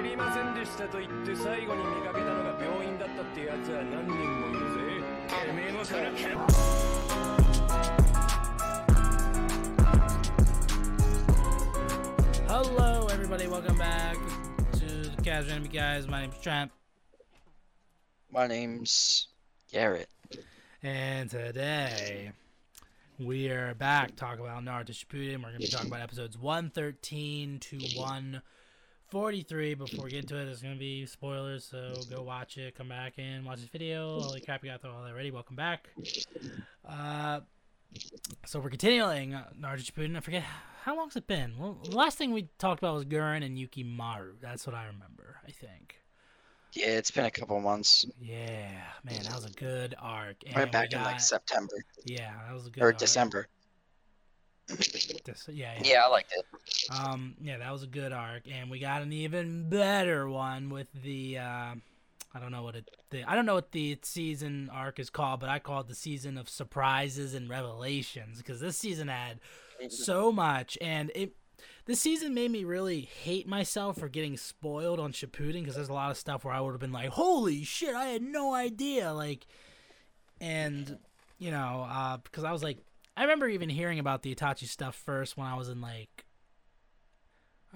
知りませんでしたと言って最後に見かけたのが病院だったってやつは何人もいるぜてめえもそれか Hello everybody, welcome back to the Casual Anime Guys. My name's Tramp. My name's Garrett. And today we are back Talk about Naruto Shippuden. We're going to be talking about episodes 113 to 1 143. Before we get into it, there's going to be spoilers, so go watch it. Come back and watch this video. Holy crap, you got through all that ready. Welcome back. Uh, so we're continuing Naruto Shippuden. I forget how long's it been. Well, the last thing we talked about was Guren and Yukimaru. That's what I remember. I think. Yeah, it's been a couple months. Yeah, man, that was a good arc. And Right back in like September Yeah, that was a good or arc. December. Dis- yeah, yeah, Yeah, I liked it. Um, yeah, that was a good arc, and we got an even better one with the. Uh, I don't know what it. The, I don't know what the season arc is called, but I call it the season of surprises and revelations because this season had so much, and it. This season made me really hate myself for getting spoiled on Shippuden because there's a lot of stuff where I would have been like, "Holy shit, I had no idea!" Like, and you know, uh, because I was like, I remember even hearing about the Itachi stuff first when I was in like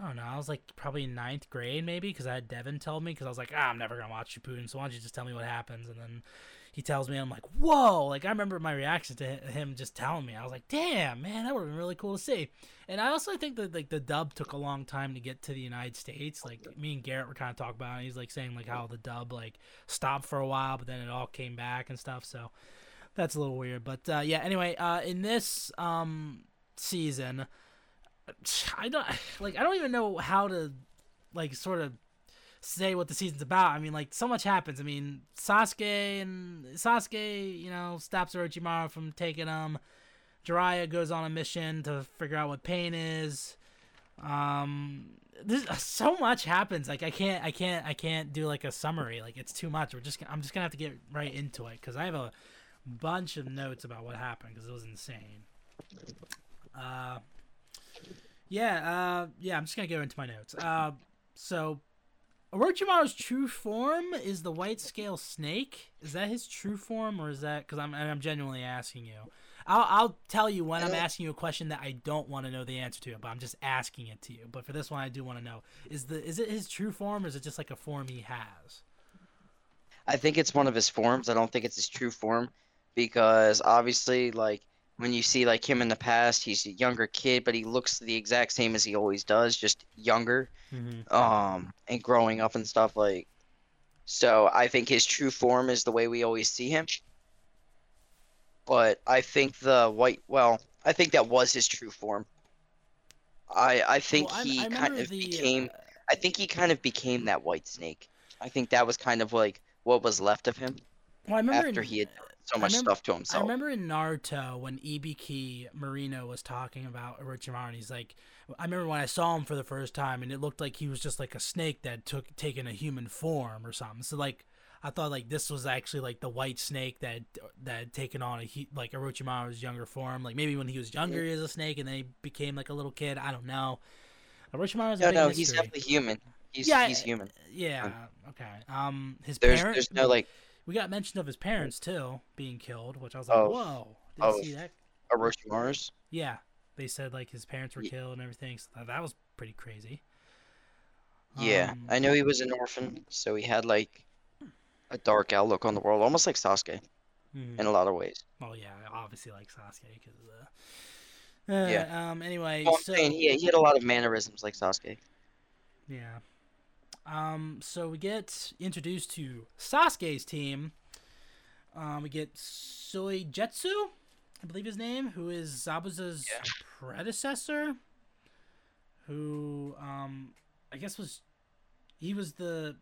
I don't know. I was like probably in ninth grade, maybe, because I had Devin tell me. Because I was like, ah, I'm never gonna watch Shippuden, so why don't you just tell me what happens? And then he tells me, I'm like, whoa! Like I remember my reaction to him just telling me. I was like, damn, man, that would have been really cool to see. And I also think that like the dub took a long time to get to the United States. Like me and Garrett were kind of talking about it. He's like saying like how the dub like stopped for a while, but then it all came back and stuff. So that's a little weird. But uh, yeah, anyway, uh, in this um season. I don't like I don't even know how to like sort of say what the season's about. I mean, like so much happens. I mean, Sasuke and Sasuke, you know, stops Orochimaru from taking him. Jiraiya goes on a mission to figure out what pain is. Um, there's so much happens. Like I can't, I can't, I can't do like a summary. Like it's too much. We're just, I'm just gonna have to get right into it because I have a bunch of notes about what happened because it was insane. Uh, yeah, uh, yeah, I'm just gonna go into my notes. Uh, so Orochimaru's true form is the white scale snake. Is that his true form, or is that because I'm I'm genuinely asking you? I'll I'll tell you when I'm Uh, asking you a question that I don't want to know the answer to, but I'm just asking it to you. But for this one, I do want to know: is the is it his true form, or is it just like a form he has? I think it's one of his forms. I don't think it's his true form because obviously, like when you see like him in the past, he's a younger kid, but he looks the exact same as he always does, just younger. Mm-hmm. um and growing up and stuff like so i think his true form is the way we always see him but i think the white well i think that was his true form i i think Well, he I kind of the, became uh, i think he kind of became that white snake i think that was kind of like what was left of him well, I remember after in- he had done so much remember- stuff to himself. I remember in Naruto when Ibiki Morino was talking about Orochimaru, and he's like, I remember when I saw him for the first time, and it looked like he was just like a snake that took taken a human form or something. So like, I thought like this was actually like the white snake that that had taken on a hu- like Orochimaru's younger form. Like maybe when he was younger he was a snake, and then he became like a little kid. I don't know. Orochimaru's a no no mystery. he's definitely human he's Yeah, he's human Yeah. Okay. Um, his there's parent. there's no like We got mention of his parents too being killed, which I was like, Oh. whoa, didn't Oh. see that. orochimaru's Yeah, they said like his parents were Ye- killed and everything. So that- was pretty crazy. Yeah, Um, I know he was an orphan, so he had like a dark outlook on the world, almost like Sasuke mhm. in a lot of ways. Well, yeah, obviously like Sasuke because. Uh, uh, Yeah. Um. Anyway, Well, I'm so saying he, he had a lot of mannerisms like Sasuke. yeah. Um. So we get introduced to Sasuke's team. Um. We get Suigetsu, I believe his name, who is Zabuza's Yeah. predecessor. Who um, I guess was he was the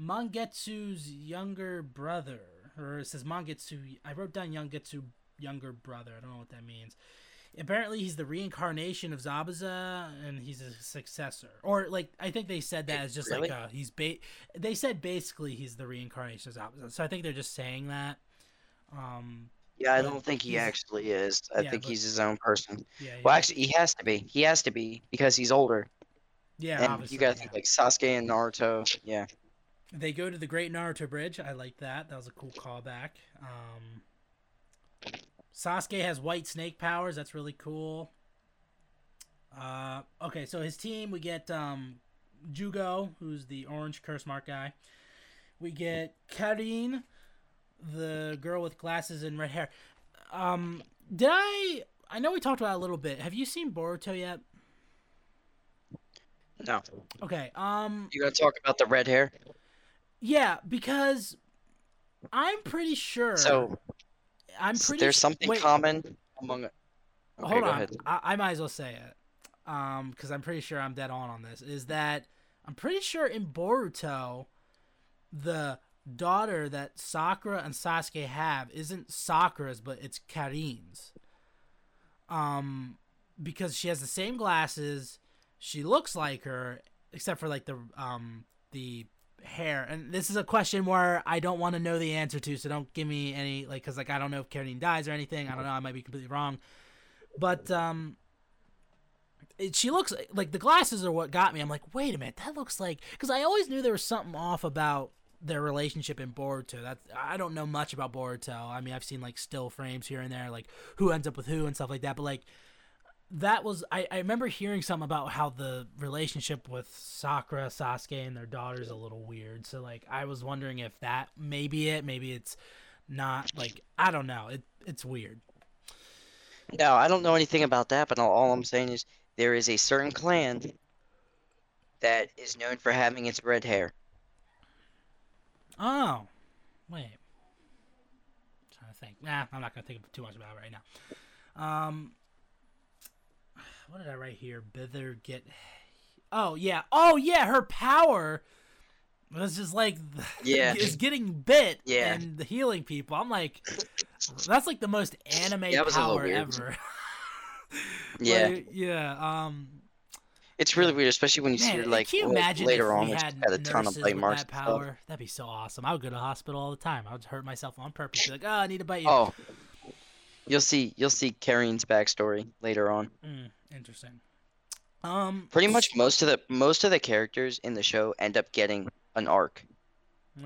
Mangetsu's younger brother, or it says Mangetsu. I wrote down Yangetsu younger brother. I don't know what that means. Apparently, he's the reincarnation of Zabuza, and he's a successor. Or like, I think they said that Wait, as just really? like a he's ba- They said basically he's the reincarnation of Zabuza. So I think they're just saying that. Um, Yeah, I don't think he actually is. I Yeah, think but- he's his own person. yeah. Well, actually, he has to be. He has to be because he's older. Yeah, and obviously. you gotta yeah. think like Sasuke and Naruto. Yeah. They go to the Great Naruto Bridge. I like that. That was a cool callback. Um, Sasuke has white snake powers. That's really cool. Uh, okay, so his team, we get um, Jugo, who's the orange curse mark guy. We get Karin, the girl with glasses and red hair. Um, did I? I know we talked about it a little bit. Have you seen Boruto yet? No. Okay. Um. You gotta talk about the red hair. Yeah, because I'm pretty sure. So I'm pretty. there's something wait, common among. Okay, hold go on. ahead. I, I might as well say it, um, because I'm pretty sure I'm dead on on this. Is that I'm pretty sure in Boruto, the daughter that Sakura and Sasuke have isn't Sakura's, but it's Karin's. Um, because she has the same glasses, she looks like her, except for like the um the hair. And this is a question where I don't want to know the answer to, so don't give me any like because like I don't know if Karin dies or anything. I don't know. I might be completely wrong, but um. It, she looks like the glasses are what got me. I'm like, wait a minute, that looks like because I always knew there was something off about their relationship in Boruto. That I don't know much about Boruto. I mean, I've seen like still frames here and there, like who ends up with who and stuff like that. But like that was I, I remember hearing something about how the relationship with Sakura, Sasuke, and their daughter is a little weird. So like I was wondering if that may be it. Maybe it's not. Like I don't know. It it's weird. No, I don't know anything about that, but all, all I'm saying is there is a certain clan that is known for having its red hair. Oh, wait. trying to think. Nah, I'm not gonna think too much about it right now. Um, what did I write here? Bither get. Oh yeah. Oh yeah. Her power was just like Yeah. is getting bit Yeah. and healing people. I'm like, that's like the most anime Yeah, power ever. Yeah. Like, yeah. Um. It's really weird, especially when you see Man, her like you imagine later on when she's had a ton of bite marks That power, that'd be so awesome. I would go to the hospital all the time. I would hurt myself on purpose. Be like, oh, I need to bite you. Oh, you'll see. You'll see Karin's backstory later on. Mm, interesting. Um, Pretty much most of the most of the characters in the show end up getting an arc.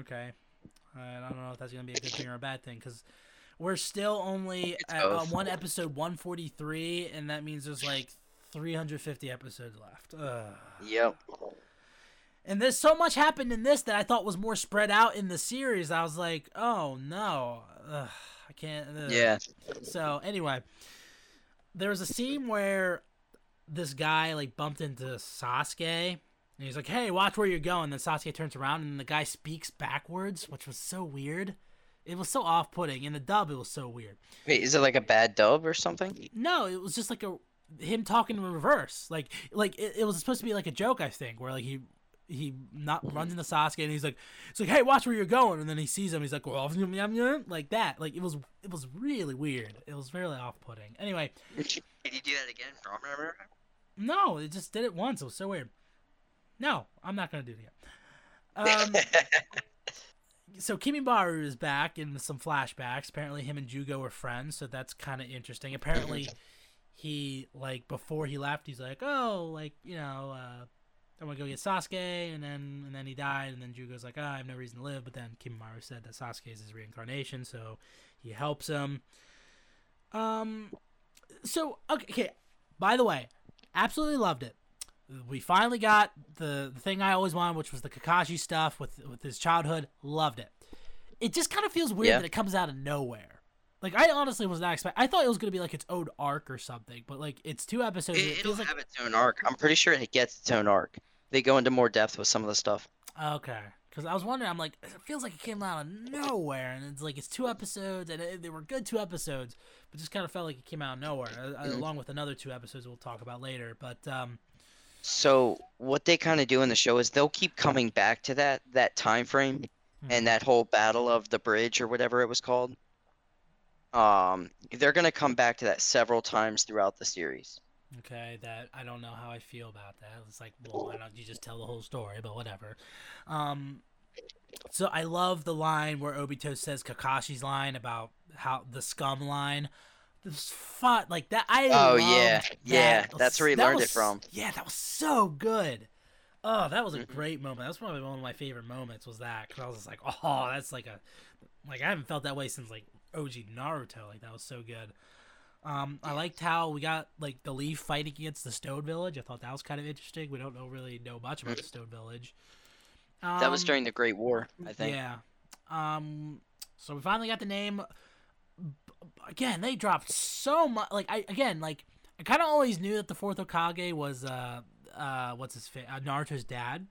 Okay. I don't know if that's gonna be a good thing or a bad thing because we're still only at uh, one episode 143, and that means there's like 350 episodes left. Ugh. Yep. And there's so much happened in this that I thought was more spread out in the series. I was like, oh no, Ugh, I can't. ugh. Yeah. So anyway, there was a scene where this guy like bumped into Sasuke, and he's like, "Hey, watch where you're going." Then Sasuke turns around, and the guy speaks backwards, which was so weird. It was so off-putting. In the dub, it was so weird. Wait, is it like a bad dub or something? No, it was just like a him talking in reverse. Like like it, it was supposed to be like a joke, I think, where like he he not runs into Sasuke and he's like it's like hey watch where you're going. And then he sees him. He's like well yum, yum, yum," like that. Like it was it was really weird. It was really off-putting. Anyway. Did you do that again? No it just did it once. It was so weird. No I'm not gonna do it again. Um so Kimimaro is back in some flashbacks. Apparently, him and Jugo were friends, so that's kind of interesting. Apparently, he like before he left, he's like, "Oh, like you know, uh, I'm gonna go get Sasuke," and then and then he died, and then Jugo's like, "Ah, I have no reason to live." But then Kimimaro said that Sasuke is his reincarnation, so he helps him. Um, so okay, okay. By the way, absolutely loved it. We finally got the, the thing I always wanted, which was the Kakashi stuff with with his childhood. Loved it. It just kind of feels weird Yeah. that it comes out of nowhere. Like I honestly was not expect. I thought it was gonna be like its own arc or something, but like it's two episodes. It, It, it'll feels like have its own arc. I'm pretty sure it gets its own arc. They go into more depth with some of the stuff. okay. Because I was wondering, I'm like, it feels like it came out of nowhere, and it's like it's two episodes, and it, they were good two episodes, but just kind of felt like it came out of nowhere, Mhm. along with another two episodes we'll talk about later. But um, So what they kind of do in the show is they'll keep coming back to that that time frame Hmm. and that whole battle of the bridge or whatever it was called. Um, they're gonna come back to that several times throughout the series. Okay, that I don't know how I feel about that. It's like, well, why don't you just tell the whole story? But whatever. Um, so I love the line where Obito says Kakashi's line about how the scum line. This fought like that. I Oh, yeah. that. Yeah, that's where he That learned it from. Yeah, that was so good. Oh, that was a great moment. That's probably one of my favorite moments. Was that because I was just like, oh, that's like a, like I haven't felt that way since like OG Naruto. Like that was so good. Um, I liked how we got like the Leaf fighting against the Stone Village. I thought that was kind of interesting. We don't know really know much about the Stone Village. Um, That was during the Great War, I think. Yeah. Um. So we finally got the name. Again, they dropped so much. Like I again, like I kind of always knew that the fourth Hokage was uh uh what's his fa- uh, Naruto's dad,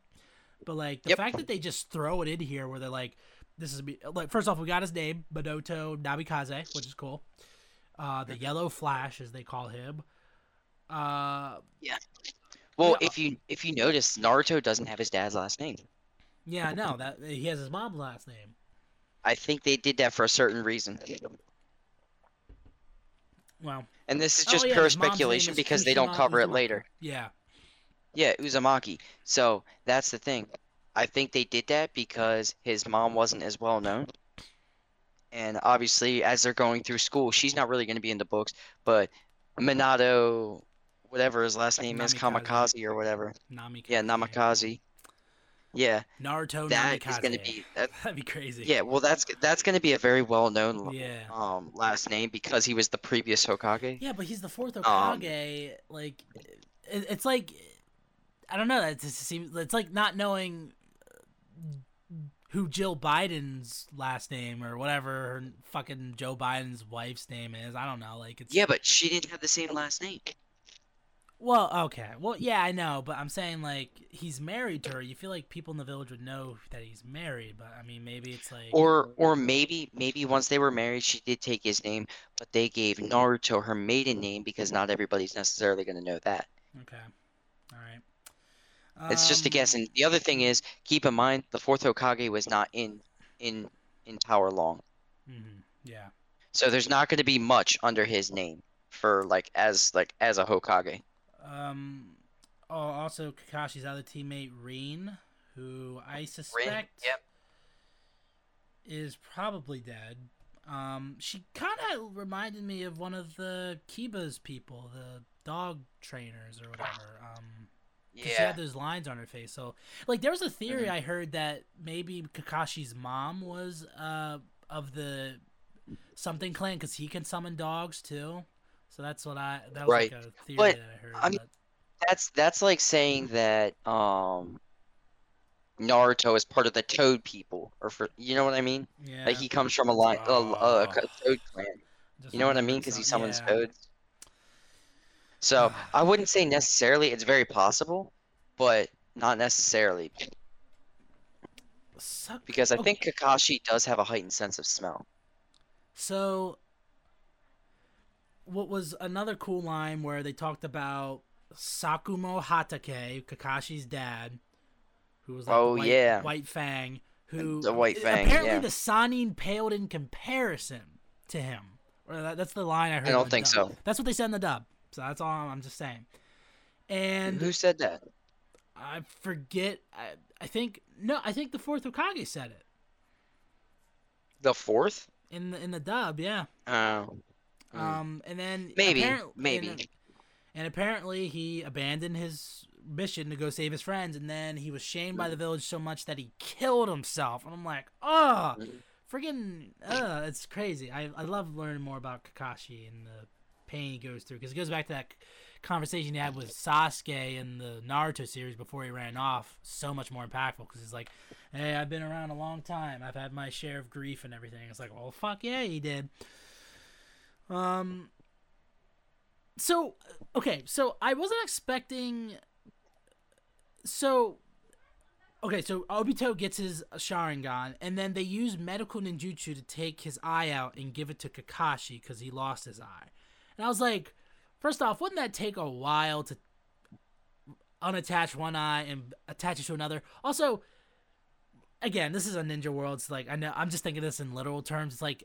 but like the Yep. fact that they just throw it in here where they're like, this is like first off we got his name Minato Namikaze, which is cool. Uh, the Yellow Flash as they call him. Uh, yeah. Well, Yeah. if you if you notice, Naruto doesn't have his dad's last name. yeah, no, that he has his mom's last name. I think they did that for a certain reason. Well, And this is Oh, just yeah, pure his mom's name speculation is because they don't Kushina cover it later. yeah. Yeah, Uzumaki. So that's the thing. I think they did that because his mom wasn't as well known. And obviously, as they're going through school, she's not really going to be in the books. But Minato, whatever his last name is. Kamikaze or whatever. Namikaze. Yeah, Namikaze. Yeah, Naruto that is Namikaze. going to be. That, That'd be crazy. yeah, well, that's that's going to be a very well known Yeah. um last name because he was the previous Hokage. Yeah, but he's the fourth Um, like, it, it's like, I don't know. That just seems. It's like not knowing who Jill Biden's last name or whatever her fucking Joe Biden's wife's name is. I don't know. Like it's. Yeah, but she didn't have the same last name. Well, okay. Well, yeah, I know, but I'm saying like he's married to her. You feel like people in the village would know that he's married, but I mean, maybe it's like. Or or maybe maybe once they were married she did take his name, but they gave Naruto her maiden name because not everybody's necessarily going to know that. Okay. All right. It's just a Um, guess. And the other thing is, keep in mind the fourth Hokage was not in in in power long. mhm, Yeah. So there's not going to be much under his name for like as like as a Hokage. Um. Oh, also Kakashi's other teammate Rin, who I suspect yep. is probably dead. Um, she kind of reminded me of one of the Kiba's people, the dog trainers or whatever. Um, 'cause she Yeah. had those lines on her face. So, like, there was a theory Mhm. I heard that maybe Kakashi's mom was uh of the something clan because he can summon dogs too. So that's what I that was Right. like a theory But, that I heard. I mean, but- That's that's like saying that um Naruto is part of the Toad people or for you know what I mean? yeah, Like he comes from a line a, a, a. Toad clan. just You know what I mean? Because he summons yeah. toads. So I wouldn't say necessarily. It's very possible, but not necessarily Suck- because I okay. think Kakashi does have a heightened sense of smell. So, what was another cool line where they talked about Sakumo Hatake, Kakashi's dad, who was like Oh, white, yeah. White Fang, who The White Fang, apparently yeah. the Sannin paled in comparison to him. Or that, that's the line I heard. I don't think dub. so. That's what they said in the dub. So that's all I'm just saying. And Who said that? I forget. I, I think no. I think the fourth Hokage said it The fourth? in the in the dub. Yeah. Oh. Mm. Um, and then Maybe, maybe. and, and apparently he abandoned his mission to go save his friends, and then he was shamed by the village so much that he killed himself. And I'm like, oh, Mhm. friggin', uh, it's crazy. I I love learning more about Kakashi and the pain he goes through because it goes back to that conversation he had with Sasuke in the Naruto series before he ran off. So much more impactful because he's like, hey, I've been around a long time. I've had my share of grief and everything. It's like, well, fuck yeah, he did. Um. So okay, so I wasn't expecting. So, okay, so Obito gets his Sharingan, and then they use medical ninjutsu to take his eye out and give it to Kakashi because he lost his eye. And I was like, first off, wouldn't that take a while to unattach one eye and attach it to another? Also, again, this is a ninja world. It's like I know I'm just thinking this in literal terms. It's like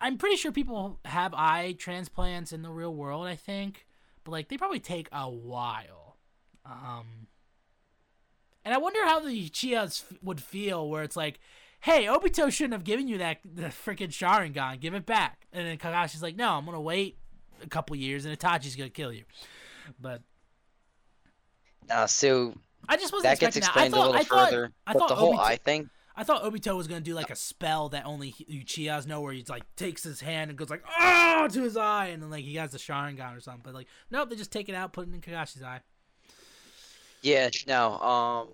I'm pretty sure people have eye transplants in the real world. I think, but like they probably take a while. Um, and I wonder how the Chias f- would feel where it's like, "Hey, Obito shouldn't have given you that the freaking Sharingan. Give it back." And then Kakashi's like, "No, I'm gonna wait a couple years, and Itachi's gonna kill you." But Uh, so I just wasn't that gets explained that. I thought, a little I thought, further. I but thought the whole Obito- eye thing, I thought Obito was gonna do like a spell that only Uchihas know, where he's like takes his hand and goes like oh to his eye, and then like he has the Sharingan or something. But like nope, they just take it out, put it in Kakashi's eye. yeah, no. Um,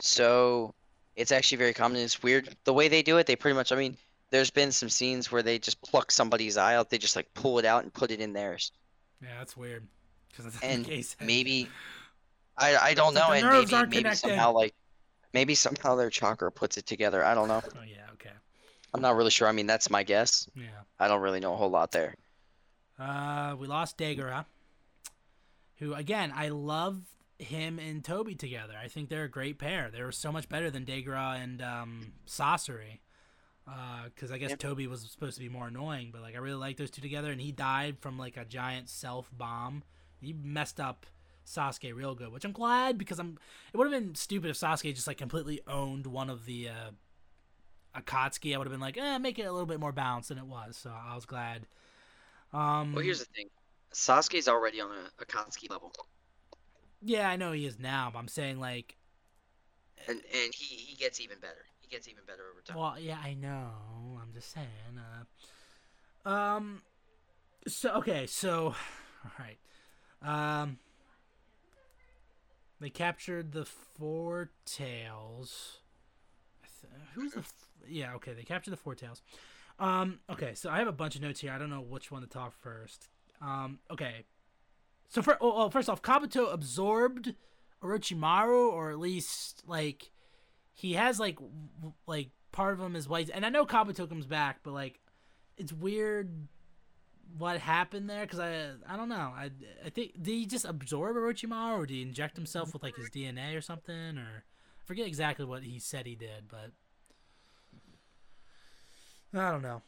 so it's actually very common. It's weird the way they do it. They pretty much, I mean, there's been some scenes where they just pluck somebody's eye out. They just like pull it out and put it in theirs. Yeah, that's weird. Because And the case. maybe I I don't It's like know, and maybe maybe connected. somehow like maybe somehow their chakra puts it together. I don't know. Oh yeah, okay. I'm not really sure. I mean, that's my guess. Yeah. I don't really know a whole lot there. Uh, we lost Deidara, who again I love him and Tobi together. I think they're a great pair. They were so much better than Deidara and um, Sasori. Because I guess Yep. Tobi was supposed to be more annoying, but like I really like those two together. And he died from like a giant self bomb. He messed up Sasuke real good, which I'm glad because I'm. It would have been stupid if Sasuke just like completely owned one of the uh, Akatsuki. I would have been like, eh, make it a little bit more balanced than it was. So I was glad. Um, Well, here's the thing. Sasuke's already on a Akatsuki level, Yeah, I know he is now, but I'm saying like, and and he he gets even better. He gets even better over time. well, yeah, I know. I'm just saying. Uh, um, so okay, so, all right, um, they captured the four tails. Who's the? F- yeah, okay, they captured the four tails. Um, okay, so I have a bunch of notes here. I don't know which one to talk first. Um, okay. So for oh, oh, first off, Kabuto absorbed Orochimaru, or at least like he has like like part of him is white. And I know Kabuto comes back, but like it's weird what happened there because I I don't know. I I think did he just absorb Orochimaru, or did he inject himself with like his DNA or something, or I forget exactly what he said he did, but I don't know.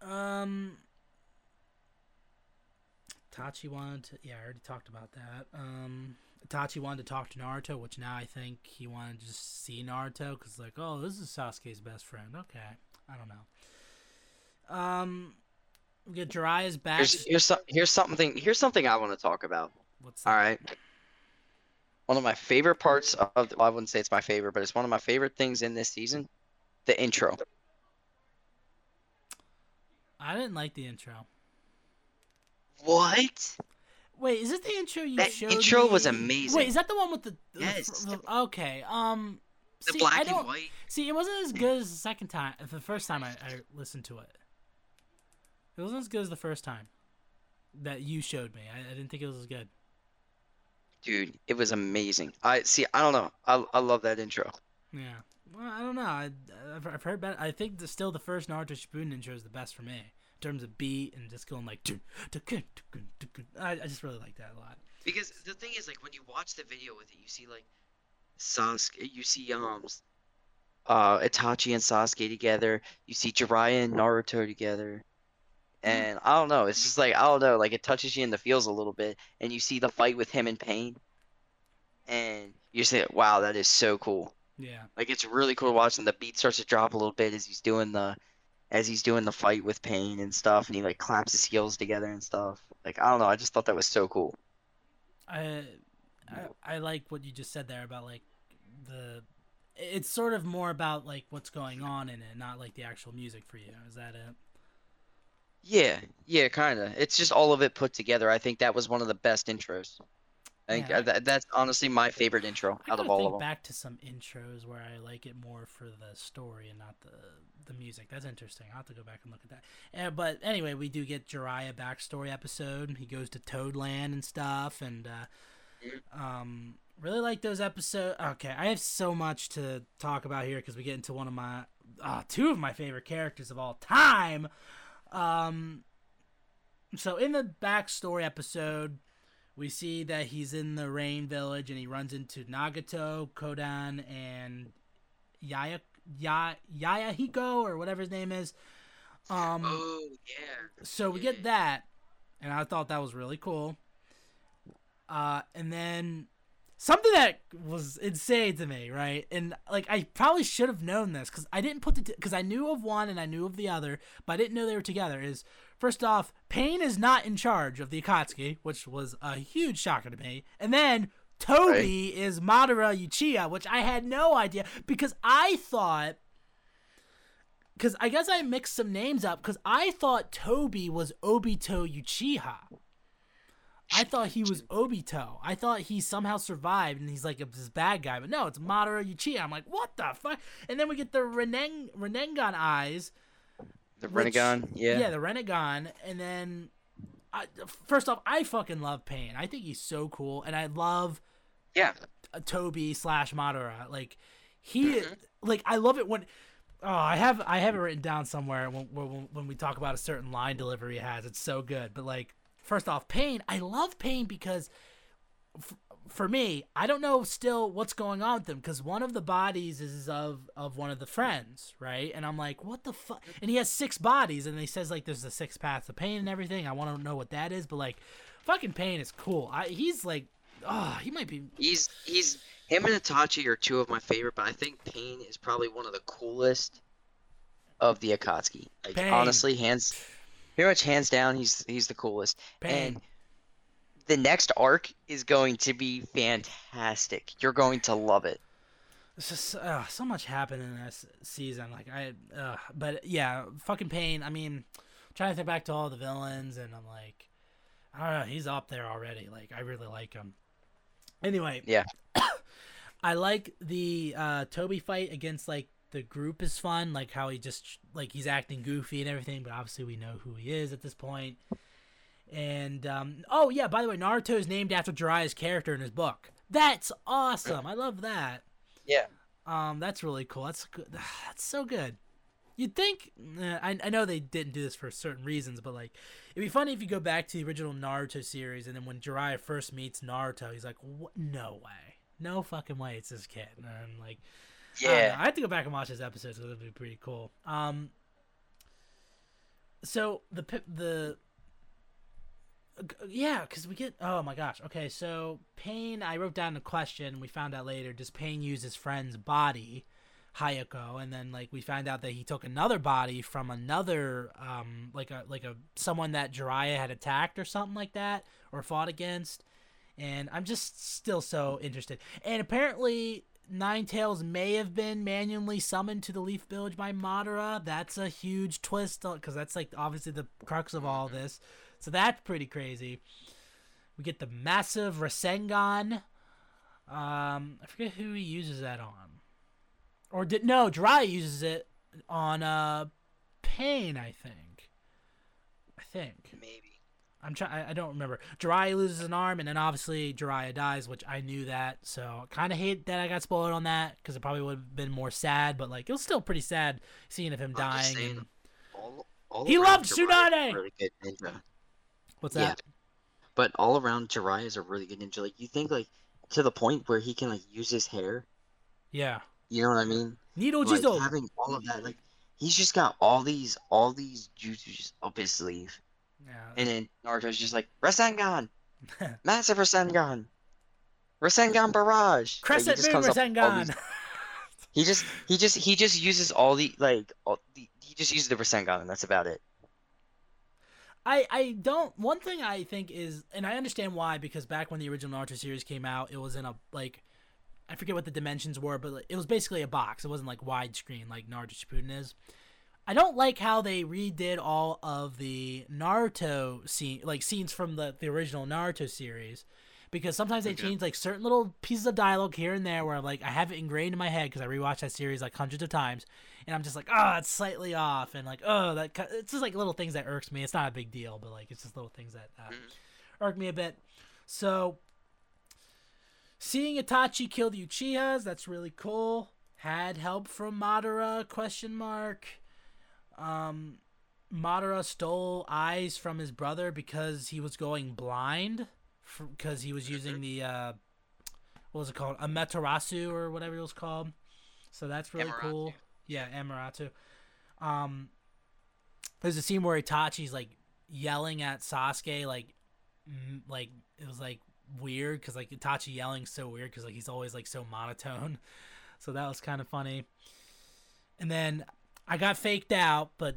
Um. Tachi wanted to, yeah, I already talked about that. Um, Itachi wanted to talk to Naruto, which now I think he wanted to just see Naruto because, like, oh, this is Sasuke's best friend. Okay, I don't know. Um, we get Jiraiya's back. Here's here's some, here's something here's something I want to talk about. What's All that? right. One of my favorite parts of the, well, I wouldn't say it's my favorite, but it's one of my favorite things in this season, the intro. I didn't like the intro. What? Wait, is this the intro you showed? That showed intro was amazing. Wait, is that the one with the? the Yes. the- okay. Um. The see, black I and don't, white. See, it wasn't as good as the second time. The first time I, I listened to it, it wasn't as good as the first time that you showed me. I, I didn't think it was as good. Dude, it was amazing. I see. I don't know. I I love that intro. Yeah. Well, I don't know. I, I've, I've heard better. I think the, still the first Naruto Shippuden intro is the best for me terms of beat and just going like. I, I just really like that a lot. Because the thing is, like, when you watch the video with it, you see like Sasuke, you see um, uh, Itachi and Sasuke together. You see Jiraiya and Naruto together. And I don't know. It's just like I don't know. Like it touches you in the feels a little bit, and you see the fight with him in pain, and you say, "Wow, that is so cool." Yeah. Like it's really cool watching. The beat starts to drop a little bit as he's doing the, as he's doing the fight with pain and stuff, and he like claps his heels together and stuff. Like I don't know. I just thought that was so cool. I, I I like what you just said there about like the. It's sort of more about like what's going on in it, not like the actual music for you. Is that it? Yeah, yeah, kind of. It's just all of it put together. I think that was one of the best intros. I think Yeah. that, that's honestly my favorite intro I out of all think of them. back to some intros where I like it more for the story and not the the music. That's interesting. I'll have to go back and look at that. Uh, but anyway, we do get Jiraiya backstory episode. He goes to Toadland and stuff, and uh, um, really like those episodes. Okay, I have so much to talk about here because we get into one of my uh, two of my favorite characters of all time. Um, so in the backstory episode, we see that he's in the rain village and he runs into Nagato, Konan, and Yaya ya, Yayahiko or whatever his name is. Um, Oh yeah. so we get that, and I thought that was really cool. Uh, and then something that was insane to me, right? And like I probably should have known this because I didn't put the because I knew of one and I knew of the other, but I didn't know they were together. Is first off, Pain is not in charge of the Akatsuki, which was a huge shocker to me, and then Tobi is Madara Uchiha, which I had no idea because I thought because I guess I mixed some names up because I thought Tobi was Obito Uchiha. I thought he was Obito. I thought he somehow survived and he's like a, this bad guy, but no, it's Madara Uchiha. I'm like, what the fuck? And then we get the Reneng Rinnegan eyes. The which- Rinnegan, yeah. Yeah, the Rinnegan, and then I, first off, I fucking love Pain. I think he's so cool, and I love Yeah. uh, Tobi slash Madara. Like he, Mhm. like I love it when. Oh, I have I have it written down somewhere when when, when we talk about a certain line delivery he has. It's so good. But like, first off, Pain. I love Pain because. For me, I don't know still what's going on with them because one of the bodies is of of one of the friends, right? And I'm like, what the fuck? And he has six bodies, and he says like there's the six paths of pain and everything. I want to know what that is, but like, fucking Pain is cool. I, he's like, oh, he might be He's he's him and Itachi are two of my favorite, but I think Pain is probably one of the coolest of the Akatsuki. Like Pain. honestly, hands pretty much hands down, he's he's the coolest. Pain. And the next arc is going to be fantastic. You're going to love it. It's just uh, so much happened in this season. Like I, uh, but yeah, fucking pain. I mean, trying to think back to all the villains, and I'm like, I don't know. He's up there already. Like I really like him. Anyway, Yeah. I like the uh, Tobi fight against like the group is fun. Like how he just like he's acting goofy and everything, but obviously we know who he is at this point. And um, oh yeah, by the way, Naruto is named after Jiraiya's character in his book. That's awesome. I love that. Yeah. Um, that's really cool. That's good. That's so good. You'd think. eh, I I know they didn't do this for certain reasons, but like, it'd be funny if you go back to the original Naruto series, and then when Jiraiya first meets Naruto, he's like, "What? No way, no fucking way, it's this kid." And I'm like, I. Yeah. I have to go back and watch this episode. So it'll be pretty cool. Um. So the the. Yeah, because we get. Oh my gosh. Okay, so Pain. I wrote down a question. We found out later. Does Pain use his friend's body, Yahiko? And then like we find out that he took another body from another, um, like a like a someone that Jiraiya had attacked or something like that, or fought against. And I'm just still so interested. And apparently, Nine Tails may have been manually summoned to the Leaf Village by Madara. That's a huge twist because that's like obviously the crux of all this. So that's pretty crazy. We get the massive Rasengan. Um, I forget who he uses that on. Or did no, Dry uses it on uh Pain, I think. I think. Maybe. I'm trying. I don't remember. Jiraiya loses an arm, and then obviously Jiraiya dies, which I knew that. So kind of hate that I got spoiled on that because it probably would have been more sad. But like, it was still pretty sad seeing of him I'm dying. saying, And... All, all He loved Jiraiya Tsunade! Really What's Yeah. that? But all around Jiraiya is a really good ninja. Like you think like to the point where he can like use his hair. Yeah. You know what I mean? Needle like Jizo. having all of that, like he's just got all these all these jutsus up his sleeve, Yeah. and then Naruto's just like Rasengan, massive Rasengan, Rasengan barrage. Like, Crescent just Moon comes up with all Rasengan. these- He just he just he just uses all the like all the, he just uses the Rasengan and that's about it. I I don't. One thing I think is, and I understand why, because back when the original Naruto series came out, it was in a like, I forget what the dimensions were, but it was basically a box. It wasn't like widescreen like Naruto Shippuden is. I don't like how they redid all of the Naruto scene, like scenes from the the original Naruto series, because sometimes they Okay. change like certain little pieces of dialogue here and there where like I have it ingrained in my head because I rewatched that series like hundreds of times, and I'm just like, oh, it's slightly off, and like, oh, that cut- it's just like little things that irks me. It's not a big deal, but like it's just little things that uh, irk me a bit. So seeing Itachi kill the Uchihas, that's really cool. Had help from Madara? Question mark. Um, Madara stole eyes from his brother because he was going blind, because he was using the uh, what was it called, Amaterasu or whatever it was called. So that's really cool. Yeah, Amaterasu. Um, there's a scene where Itachi's like yelling at Sasuke, like, m- like it was like weird because like Itachi yelling so weird because like he's always like so monotone. So that was kind of funny. And then I got faked out, but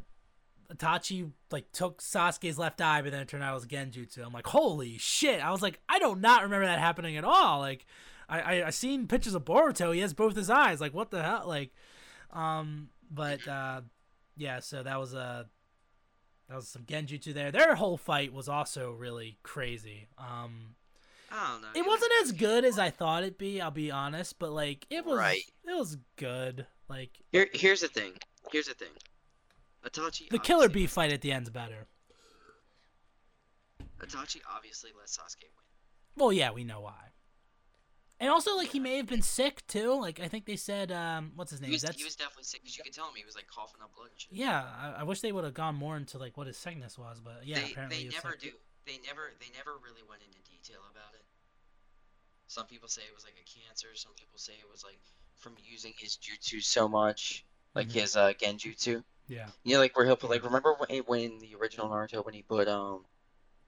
Itachi like took Sasuke's left eye, but then it turned out it was Genjutsu. I'm like, holy shit! I was like, I do not remember that happening at all. Like, I I, I seen pictures of Boruto. He has both his eyes. Like, what the hell? Like, um, but uh, yeah. So that was a that was some Genjutsu there. Their whole fight was also really crazy. Um, I don't know. it wasn't as good as I thought it'd be. I'll be honest, but like it was Right. it was good. Like Here, here's the thing. Here's the thing. Itachi. the killer bee fight at the end's better. Itachi obviously let Sasuke win. Well, yeah, we know why. And also, like he may have been sick too. Like I think they said, um, what's his name? He was, That's he was definitely sick because you could tell him he was like coughing up blood yeah. I, I wish they would have gone more into like what his sickness was, but yeah, they, apparently they never sick. do. They never they never really went into detail about it. Some people say it was like a cancer. Some people say it was like from using his jutsu so much, like Mhm. his uh, genjutsu. Yeah. You know, like where he'll put like remember when, when the original Naruto when he put um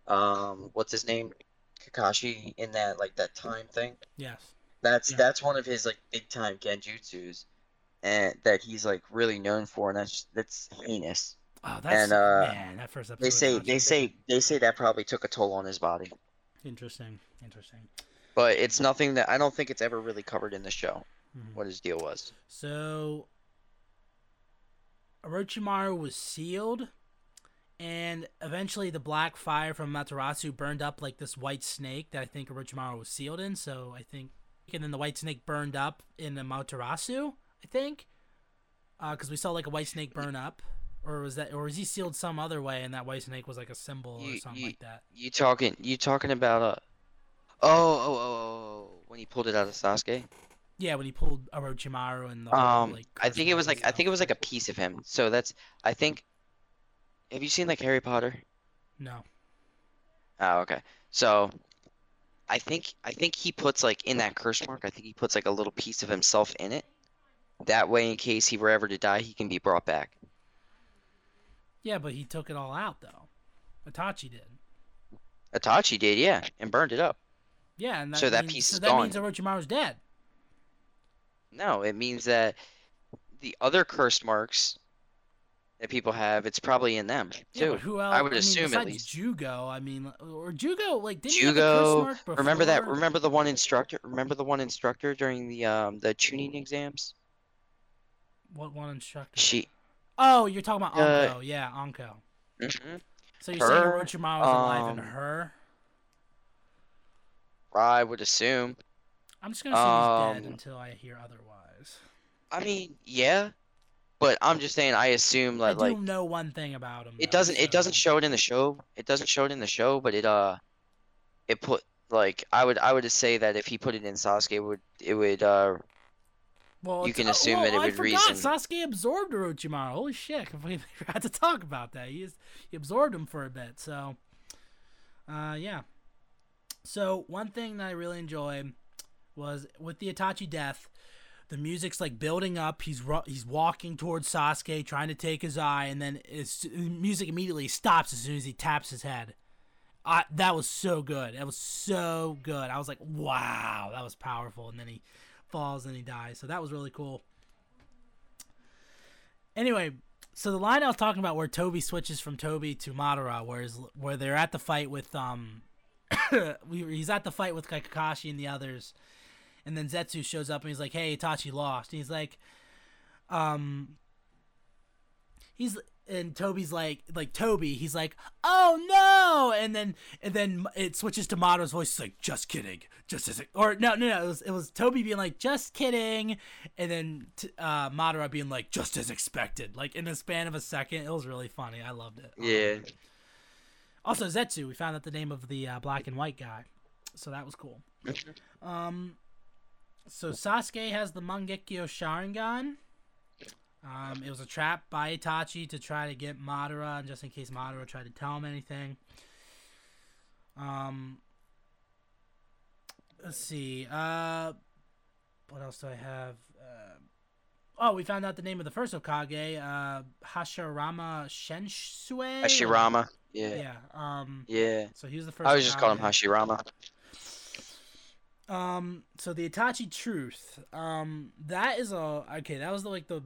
um what's his name Kakashi in that like that time thing. Yes. That's Yeah. that's one of his like big time genjutsus, and that he's like really known for, and that's that's heinous. Oh, that's And, uh, man. That first episode. They say they say they say that probably took a toll on his body, interesting. Interesting. but it's nothing that I don't think it's ever really covered in the show Mhm. what his deal was. So Orochimaru was sealed, and eventually the black fire from Matarasu burned up like this white snake that I think Orochimaru was sealed in. So I think, and then the white snake burned up in the Matarasu. I think, because we saw like a white snake burn up, or was that, or was he sealed some other way, and that white snake was like a symbol or something you- like that? You talking you talking about uh oh oh oh oh when he pulled it out of Sasuke? Yeah, when he pulled Orochimaru and the whole, Um, like. I think it was like I think it was like a piece of him. So that's I think. Have you seen like Harry Potter? No. Oh, okay. So, I think I think he puts like in that curse mark. I think he puts like a little piece of himself in it. That way, in case he were ever to die, he can be brought back. Yeah, but he took it all out though. Itachi did. Itachi did, yeah, and burned it up. Yeah, and that So that means, piece so is that gone. means Orochimaru's dead. No, it means that the other curse marks that people have, it's probably in them too. but who else? I would mean, assume at least. Jugo, I mean, or Jugo, like didn't he have a Jugo, remember that? Remember the one instructor? Remember the one instructor during the um the Chunin exams? What one instructor? She. Oh, you're talking about Uh, Anko. Yeah, Anko. Mhm. So you're saying her, Orochimaru was alive in um, her? I would assume. I'm just gonna say he's dead um, until I hear otherwise. I mean, yeah, but I'm just saying. I assume I that do like know one thing about him. it though, doesn't. It doesn't show it in the show. It doesn't show it in the show, but it uh, it put like I would I would say that if he put it in Sasuke, it would it would uh Well, you can oh, assume well, that it I would forgot reason- Sasuke absorbed Orochimaru. Holy shit! I completely forgot to talk about that. He is, he absorbed him for a bit. So, uh, yeah. So one thing that I really enjoyed was with the Itachi death, the music's like building up. He's ru- he's walking towards Sasuke, trying to take his eye, and then it's, the music immediately stops as soon as he taps his head. I, that was so good. That was so good. I was like, wow, that was powerful. And then he falls and he dies. So that was really cool. Anyway, so the line I was talking about where Tobi switches from Tobi to Madara, whereas where they're at the fight with um, he's at the fight with Kakashi and the others, and then Zetsu shows up and he's like, "Hey, Itachi lost." And he's like, um, he's and Tobi's like like Tobi, he's like, "Oh no!" And then and then it switches to Madara's voice. It's like, "Just kidding, just as or no no no." It was it was Tobi being like, "Just kidding," and then t- uh, Madara being like, "Just as expected." Like in the span of a second, it was really funny. I loved it. Um, yeah. also, Zetsu, we found out the name of the uh, black and white guy, so that was cool. Um, so Sasuke has the Mangekyo Sharingan. Um, it was a trap by Itachi to try to get Madara, and just in case Madara tried to tell him anything. Um, let's see. Uh, what else do I have? Uh, oh, we found out the name of the first Hokage, uh, Hashirama Senju. Hashirama. Yeah. Yeah. Um. Yeah. So he was the first. I was just calling him Hashirama. Um, so the Itachi Truth, um, that is a okay. That was the, like the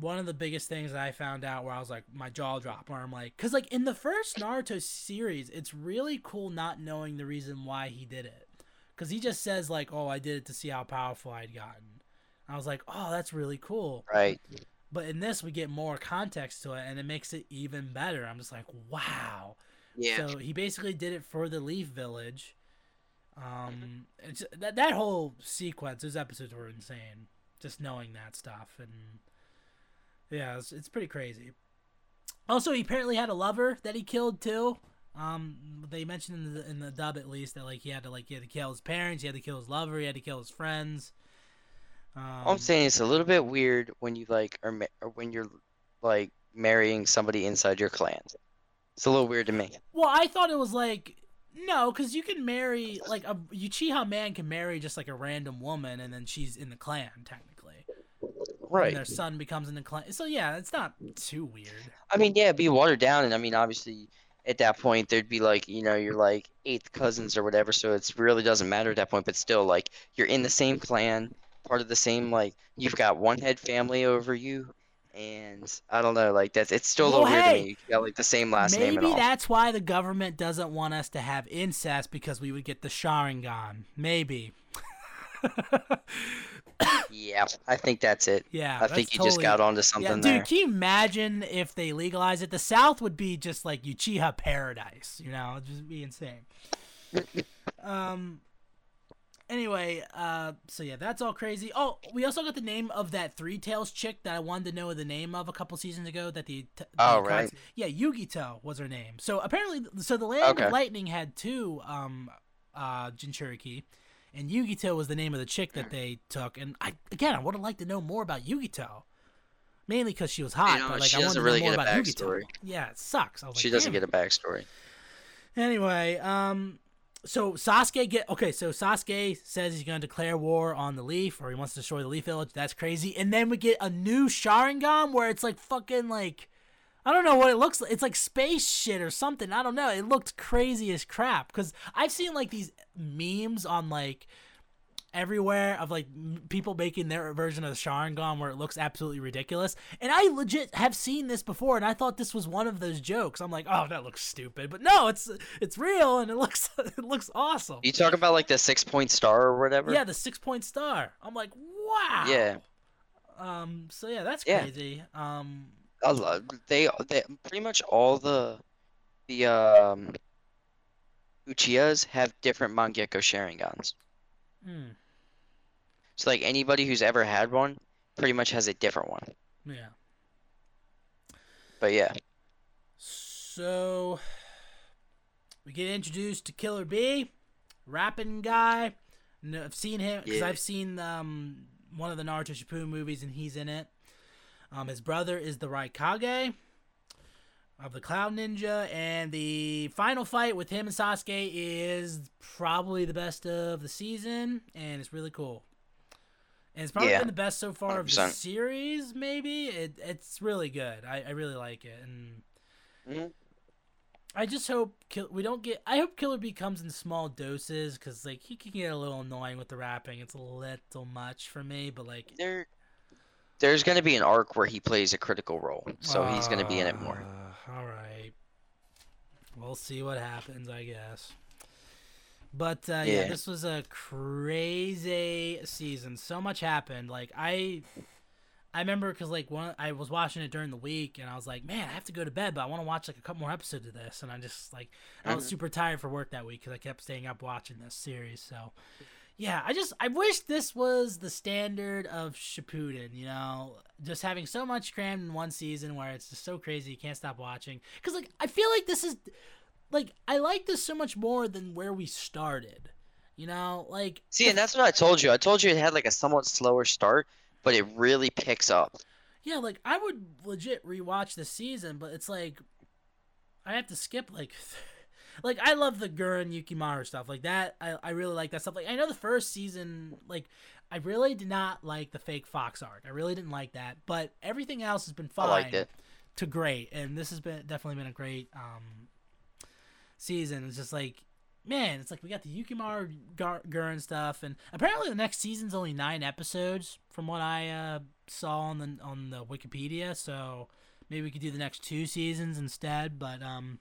one of the biggest things that I found out where I was like my jaw dropped where I'm like cuz like in the first Naruto series it's really cool not knowing the reason why he did it cuz he just says like oh I did it to see how powerful I'd gotten. I was like oh that's really cool. Right. But in this we get more context to it and it makes it even better. I'm just like wow. Yeah. So he basically did it for the Leaf Village. Um, it's, that that whole sequence, those episodes were insane. Just knowing that stuff, and yeah, it's, it's pretty crazy. Also, he apparently had a lover that he killed too. Um, they mentioned in the in the dub at least that like he had to like he had to kill his parents, he had to kill his lover, he had to kill his friends. Um, All I'm saying it's a little bit weird when you like are ma- or when you're like marrying somebody inside your clan. It's a little weird to me. Well, I thought it was like no, because you can marry like a Uchiha man can marry just like a random woman, and then she's in the clan technically. Right. And their son becomes in the clan. So yeah, it's not too weird. I mean, yeah, it'd be watered down, and I mean, obviously, at that point, there'd be like, you know, you're like eighth cousins or whatever, so it really doesn't matter at that point. But still, like, you're in the same clan, part of the same, like, you've got one head family over you, and I don't know, like, that's it's still a little Well, weird hey, to me. You got like the same last name Maybe that's why the government doesn't want us to have incest because we would get the Sharingan. Maybe. Yeah, I think that's it. yeah, I think you just got onto Yeah, something dude, there. can you imagine if they legalize it? The South would be just like Uchiha paradise, you know, it'd just be insane. um. Anyway, uh, so yeah, that's all crazy. Oh, we also got the name of that Three Tails chick that I wanted to know the name of a couple seasons ago. That the, t- Oh, the right. yeah, Yugito was her name. So apparently, so the Land Okay. of Lightning had two um, uh, Jinchuriki, and Yugito was the name of the chick that they took. And I again, I would have liked to know more about Yugito. Mainly because she was hot, know, but like she I doesn't wanted to really know more get a about backstory. Yeah, it sucks. She like, doesn't get a backstory. Anyway, um, so Sasuke get okay. So Sasuke says he's gonna declare war on the Leaf, or he wants to destroy the Leaf Village. That's crazy. And then we get a new Sharingan where it's like fucking like, I don't know what it looks like. It's like space shit or something. I don't know. It looked crazy as crap because I've seen like these memes on like everywhere of like m- people making their version of the Sharingan where it looks absolutely ridiculous. And I legit have seen this before, and I thought this was one of those jokes. I'm like, oh, that looks stupid, but no, it's it's real, and it looks it looks awesome. You talk about like the six point star or whatever. Yeah, the six point star. I'm like, wow. Yeah. Um. So yeah, that's Yeah. crazy. Um. I love they they pretty much all the the um Uchihas have different Mangekyo Sharingans. hmm, So like anybody who's ever had one pretty much has a different one. yeah. But yeah. So we get introduced to Killer B, rapping guy. No, I've seen him because Yeah. I've seen um one of the Naruto Shippuden movies and he's in it. Um, his brother is the Raikage of the Cloud Ninja, and the final fight with him and Sasuke is probably the best of the season, and it's really cool. And it's probably Yeah. been the best so far of the series. Maybe it, it's really good. I, I really like it, and Mhm. I just hope Kill- we don't get. I hope Killer Bee comes in small doses because like he can get a little annoying with the rapping. It's a little much for me, but like There there's gonna be an arc where he plays a critical role. So he's gonna be in it more. Uh, all right, we'll see what happens, I guess. But uh, yeah. Yeah. this was a crazy season. So much happened. Like I, I remember because like one, I was watching it during the week, and I was like, man, I have to go to bed, but I want to watch like a couple more episodes of this. And I just like, I was Mhm. super tired for work that week because I kept staying up watching this series. So. Yeah, I just I wish this was the standard of Shippuden, you know, just having so much crammed in one season where it's just so crazy you can't stop watching. Cuz like I feel like this is like I like this so much more than where we started. You know, like See, and that's what I told you. I told you it had like a somewhat slower start, but it really picks up. yeah, like I would legit rewatch the season, but it's like I have to skip like like I love the Guren Yukimaru stuff. Like that I, I really like that stuff. Like I know the first season like I really did not like the fake Fox arc. I really didn't like that, but everything else has been fine I liked it. to great, and this has been definitely been a great um season. It's just like man, it's like we got the Yukimaru Gar- Guren stuff, and apparently the next season's only nine episodes from what I uh saw on the on the Wikipedia. So maybe we could do the next two seasons instead. But um,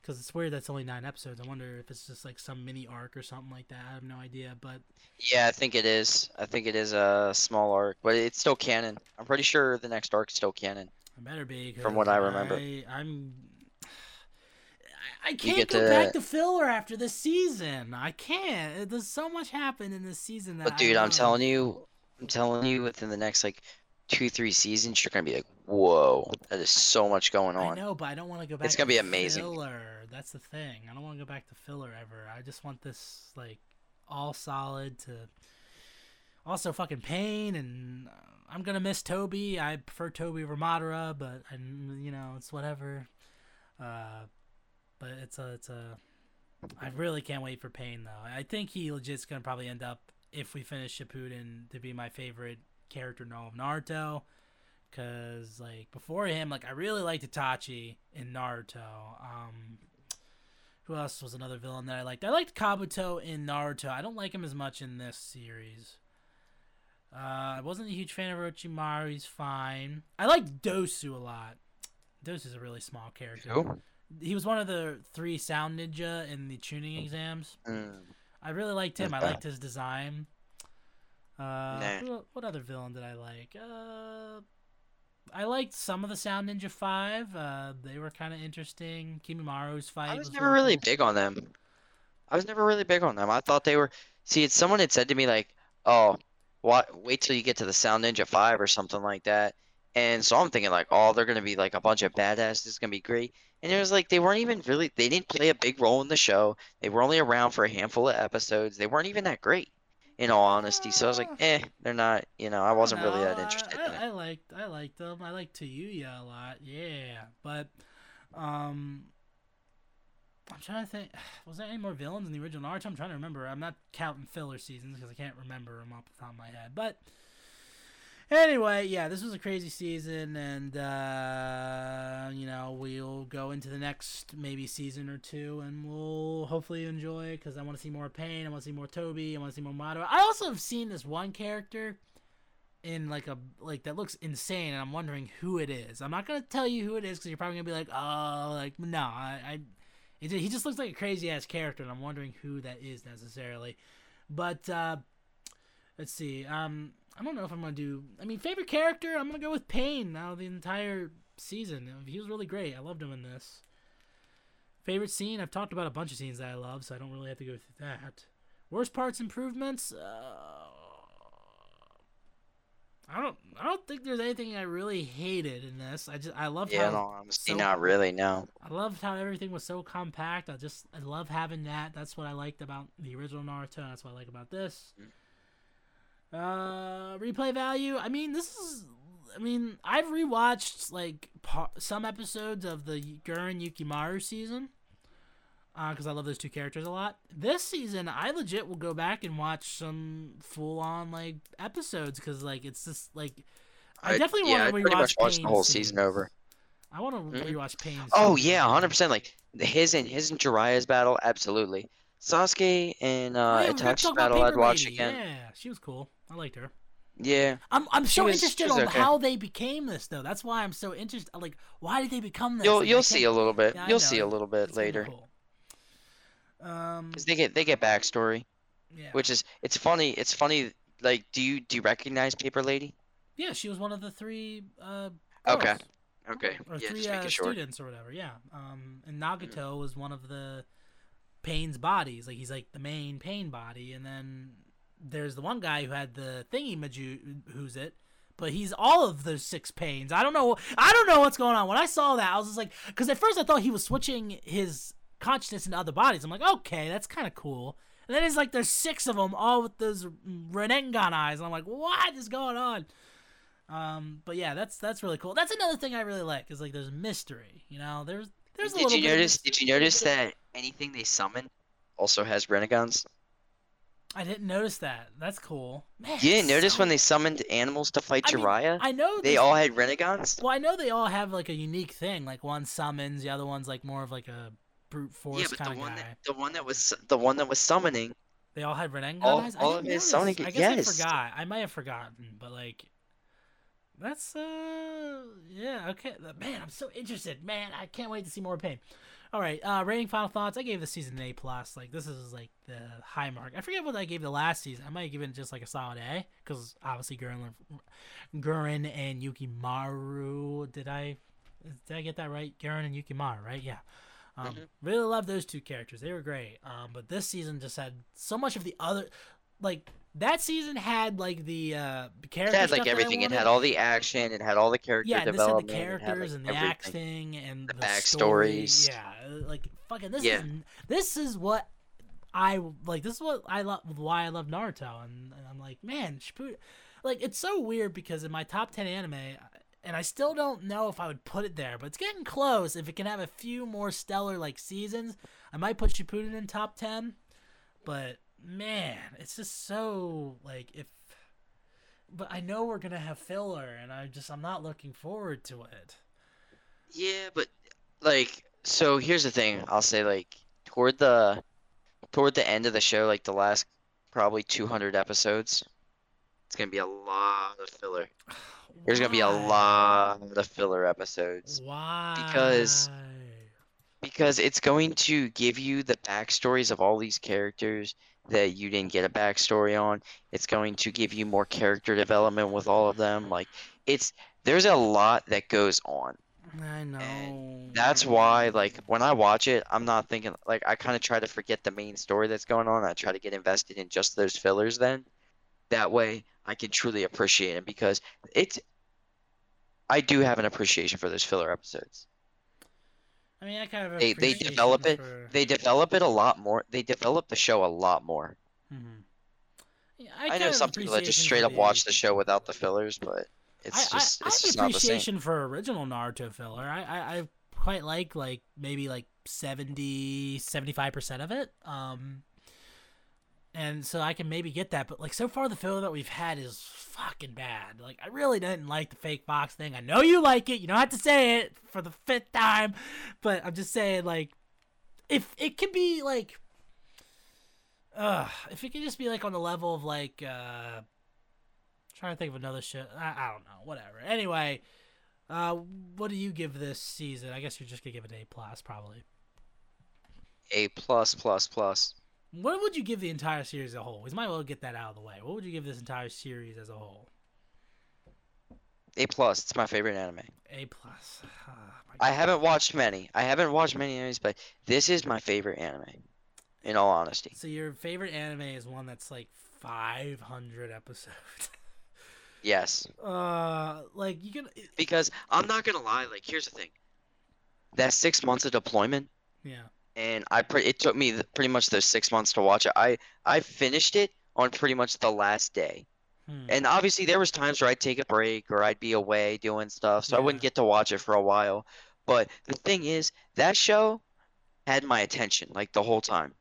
because it's weird that's only nine episodes. I wonder if it's just like some mini arc or something like that. I have no idea. But Yeah, I think it is. I think it is a small arc, but it's still canon. I'm pretty sure the next arc's still canon. it better be. From what I remember. I, I'm. I, can't go to- back to filler after this season. I can't. There's so much happened in this season that. But I dude, I'm telling you, I'm telling you, within the next like two, three seasons, you're gonna be like, whoa, that is so much going on. I know, but I don't want to go back. It's gonna to be amazing. Filler. That's the thing. I don't want to go back to filler ever. I just want this like all solid to. Also, fucking pain, and uh, I'm gonna miss Tobi. I prefer Tobi over Madara, but I, you know, it's whatever. Uh, but it's a, it's a. I really can't wait for Pain though. I think he legit's gonna probably end up if we finish Shippuden to be my favorite character in all of Naruto. Cause like before him, like I really liked Itachi in Naruto. Um, who else was another villain that I liked? I liked Kabuto in Naruto. I don't like him as much in this series. Uh, I wasn't a huge fan of Orochimaru. He's fine. I liked Dosu a lot. Dosu's a really small character. Who? He was one of the three sound ninja in the Chunin exams. Mm, I really liked him. I liked his design. Uh, Nah. what other villain did I like? Uh, I liked some of the Sound Ninja Five. Uh, they were kind of interesting. Kimimaro's fight. I was was never really cool. big on them. I was never really big on them. I thought they were. See, someone had said to me like, "Oh, what? Wait till you get to the Sound Ninja Five or something like that." And so I'm thinking like, "Oh, they're gonna be like a bunch of badasses. It's gonna be great." And it was like they weren't even really. They didn't play a big role in the show. They were only around for a handful of episodes. They weren't even that great, in all honesty. So I was like, "Eh, they're not." You know, I wasn't really that interested I, in I, it. I liked I liked them. I liked Tayuya a lot. Yeah, but um, I'm trying to think. Was there any more villains in the original Naruto? I'm trying to remember. I'm not counting filler seasons because I can't remember them off the top of my head. But anyway, yeah, this was a crazy season, and uh, you know we'll go into the next maybe season or two, and we'll hopefully enjoy because I want to see more Pain. I want to see more Tobi. I want to see more Madara. I also have seen this one character in like a like that looks insane, and I'm wondering who it is. I'm not gonna tell you who it is because you're probably gonna be like, oh, like no, I, I he just looks like a crazy ass character, and I'm wondering who that is necessarily. But uh, let's see. Um, I don't know if I'm gonna do. I mean, favorite character. I'm gonna go with Pain. Now the entire season, he was really great. I loved him in this. Favorite scene. I've talked about a bunch of scenes that I love, so I don't really have to go through that. Worst parts, improvements. Uh, I don't. I don't think there's anything I really hated in this. I just. I loved Yeah, how. no, honestly, so- not really. No. I loved how everything was so compact. I just. I love having that. That's what I liked about the original Naruto. That's what I like about this. Uh, replay value. I mean, this is. I mean, I've rewatched like pa- some episodes of the Guren Yukimaru season because I love those two characters a lot. This season, I legit will go back and watch some full on like episodes because like it's just like I, definitely yeah, want to rewatch much watched the whole season over. I want to Mhm. rewatch Pain. Oh yeah, hundred percent. Like his and his and Jiraiya's battle, absolutely. Sasuke and Oh, uh, talk about battle, I'd watch Lady. again. Yeah, she was cool. I liked her. Yeah, I'm I'm so was- interested on okay. how they became this though. That's why I'm so interested. Like, why did they become this? you'll Like, you'll see a little bit. Yeah, you'll see a little bit it's later cool. Um, because they get they get backstory, yeah, which is it's funny. It's funny. Like, do you do you recognize Paper Lady? yeah, she was one of the three. Uh, Okay. Okay. Or yeah, three just uh, students or whatever. Yeah. Um, and Nagato was one of the Pain's bodies. Like he's like the main Pain body, and then there's the one guy who had the thingy maju who's it. But he's all of those six pains. I don't know. I don't know what's going on. When I saw that, I was just like, because at first I thought he was switching his consciousness into other bodies. I'm like, okay, that's kind of cool. And then it's like there's six of them, all with those Rinnegan eyes, and I'm like, what is going on? Um, but yeah, that's that's really cool. That's another thing I really like is like there's mystery. You know, there's there's a Did little you bit notice? Did you notice that anything they summon also has Rinnegans? I didn't notice that. That's cool. Man, You didn't notice so- when they summoned animals to fight I mean, I know They all had Rinnegans. Well, I know they all have like a unique thing. Like one summons, the other one's like more of like a brute force Yeah, but the kind of one guy. that the one that was the one that was summoning. They all had Rinnegans. all- all of his summoning- I guess yes. I forgot. I might have forgotten, but like, That's uh yeah okay man I'm so interested man I can't wait to see more pain. All right, uh, rating final thoughts. I gave this season an A plus. Like this is like the high mark. I forget what I gave the last season. I might have given it just like a solid A because obviously Guren, Guren and Yukimaru. Did I did I get that right? Guren and Yukimaru, right? Yeah. Um, Mhm. Really love those two characters. They were great. Um, but this season just had so much of the other, like that season had like the uh It had like everything. It had all the action. It had all the character yeah, and this had the development. it had, characters like, and the everything. acting and The the, story. backstories. Yeah, like fucking this Yeah. is this is what I like. This is what I love. Why I love Naruto, and, and I'm like, man, Shippuden. Like it's so weird because in my top ten anime, and I still don't know if I would put it there, but it's getting close. If it can have a few more stellar like seasons, I might put Shippuden in top ten. But man, it's just so like if. But I know we're gonna have filler, and I just I'm not looking forward to it. Yeah, but like, so here's the thing. I'll say like toward the toward the end of the show, like the last probably 200 episodes, it's gonna be a lot of filler. There's gonna be a lot of filler episodes Why? because- because it's going to give you the backstories of all these characters that you didn't get a backstory on. It's going to give you more character development with all of them. Like it's there's a lot that goes on. I know. That's why, like, when I watch it, I'm not thinking like I kind of try to forget the main story that's going on. I try to get invested in just those fillers. Then, that way, I can truly appreciate it because it's. I do have an appreciation for those filler episodes. I mean, I kind of They- they develop it- For... They develop it a lot more. They develop the show a lot more. Mhm. Yeah, I, kind know some people that just straight up watch the show without the fillers, but it's I, just I, it's I have not the same. appreciation for original Naruto filler. I, I, I quite like like maybe like 70 75 percent of it. Um, and so I can maybe get that, but like so far the filler that we've had is fucking bad. Like I really didn't like the fake box thing. I know you like it. You don't have to say it for the fifth time, but I'm just saying like if it could be like. Uh, if it could just be like on the level of like uh trying to think of another shit. I, I don't know. Whatever. Anyway, uh, what do you give this season? I guess you're just gonna give it A plus, probably. A plus plus plus. What would you give the entire series as a whole? We might as well get that out of the way. What would you give this entire series as a whole? A plus. It's my favorite anime. A plus. My I haven't watched many. I haven't watched many animes, but this is my favorite anime. In all honesty. So your favorite anime is one that's like 500 episodes. Yes. uh, like you can. Because I'm not gonna lie, like here's the thing. That six months of deployment, Yeah. And I pre- it took me th- pretty much those six months to watch it. I I finished it on pretty much the last day. Hmm. And obviously there was times where I'd take a break or I'd be away doing stuff, so I wouldn't get to watch it for a while. But the thing is, that show had my attention like the whole time.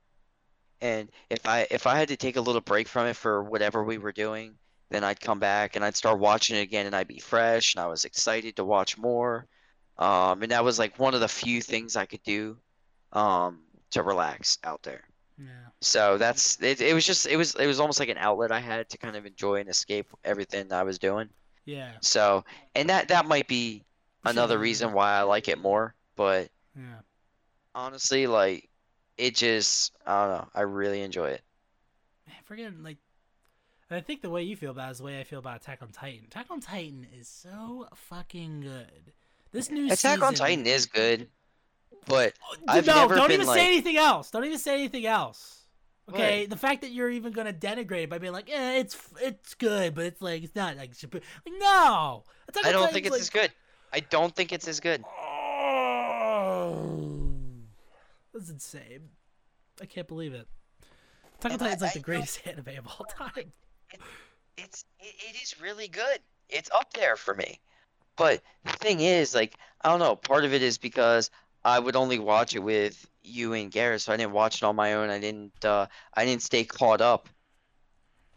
And if I if I had to take a little break from it for whatever we were doing, then I'd come back and I'd start watching it again and I'd be fresh and I was excited to watch more. Um, and that was like one of the few things I could do um, to relax out there. Yeah. So that's it, it was just it was it was almost like an outlet I had to kind of enjoy and escape everything I was doing. Yeah. So and that that might be another reason why I like it more, but Yeah. honestly like it just I don't know, I really enjoy it. Man, freaking like. I think the way you feel about it is the way I feel about Attack on Titan. Attack on Titan is so fucking good. This new Attack on Titan is good, but I've no, never don't been even like- say anything else. Don't even say anything else. Okay, What? the fact that you're even gonna denigrate it by being like, "Eh, it's it's good, but it's like it's not like, like no." I don't think it's as good. I don't think it's as good. Oh, that's insane. I can't believe it. Attack on Titan's like I the greatest anime of all time. It's it, it is really good. It's up there for me. But the thing is, like, I don't know. Part of it is because I would only watch it with you and Garrett, so I didn't watch it on my own. I didn't. Uh, I didn't stay caught up.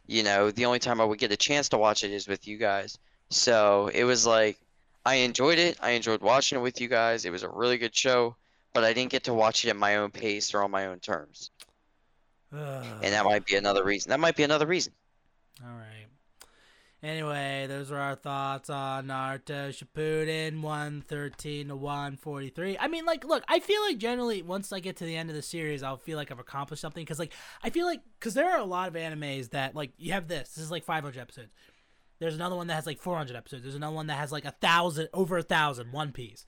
You know, the only time I would get a chance to watch it is with you guys. So it was like I enjoyed it. I enjoyed watching it with you guys. It was a really good show, but I didn't get to watch it at my own pace or on my own terms. And that might be another reason. That might be another reason. All right. Anyway, those were our thoughts on Naruto Shippuden 113 to 143. I mean, like, look, I feel like generally once I get to the end of the series, I'll feel like I've accomplished something because, like, I feel like because there are a lot of animes that like you have this. This is like 500 episodes. There's another one that has like 400 episodes. There's another one that has like a thousand, over a thousand, One Piece.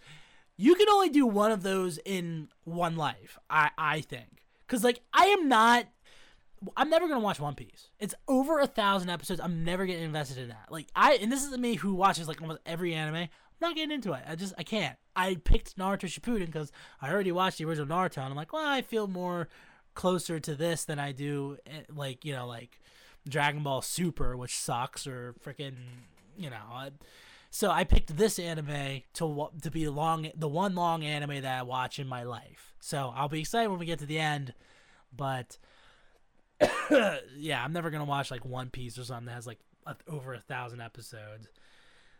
You can only do one of those in one life. I I think because like I am not I'm never gonna watch One Piece. It's over a thousand episodes. I'm never getting invested in that. Like I, and this is me who watches like almost every anime. I'm not getting into it. I just I can't. I picked Naruto Shippuden because I already watched the original Naruto, and I'm like, well, I feel more closer to this than I do eh, like you know like Dragon Ball Super, which sucks, or freaking you know. I, so I picked this anime to to be long the one long anime that I watch in my life. So I'll be excited when we get to the end, but yeah, I'm never gonna watch like One Piece or something that has like a, over a thousand episodes.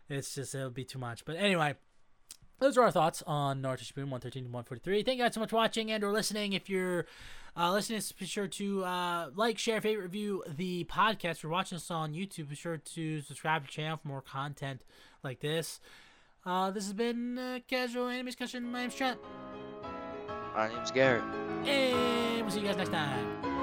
It's just it'll be too much. But anyway, those are our thoughts on Naruto Shippuden 113 to 143. Thank you guys so much for watching and or listening. If you're uh, listening, be sure to uh, like, share, favorite, review the podcast. If you're watching us on YouTube, be sure to subscribe to the channel for more content like this. Uh, this has been uh, Casual Anime Discussion. My name's Trent. My name's Garrett. And we'll see you guys next time.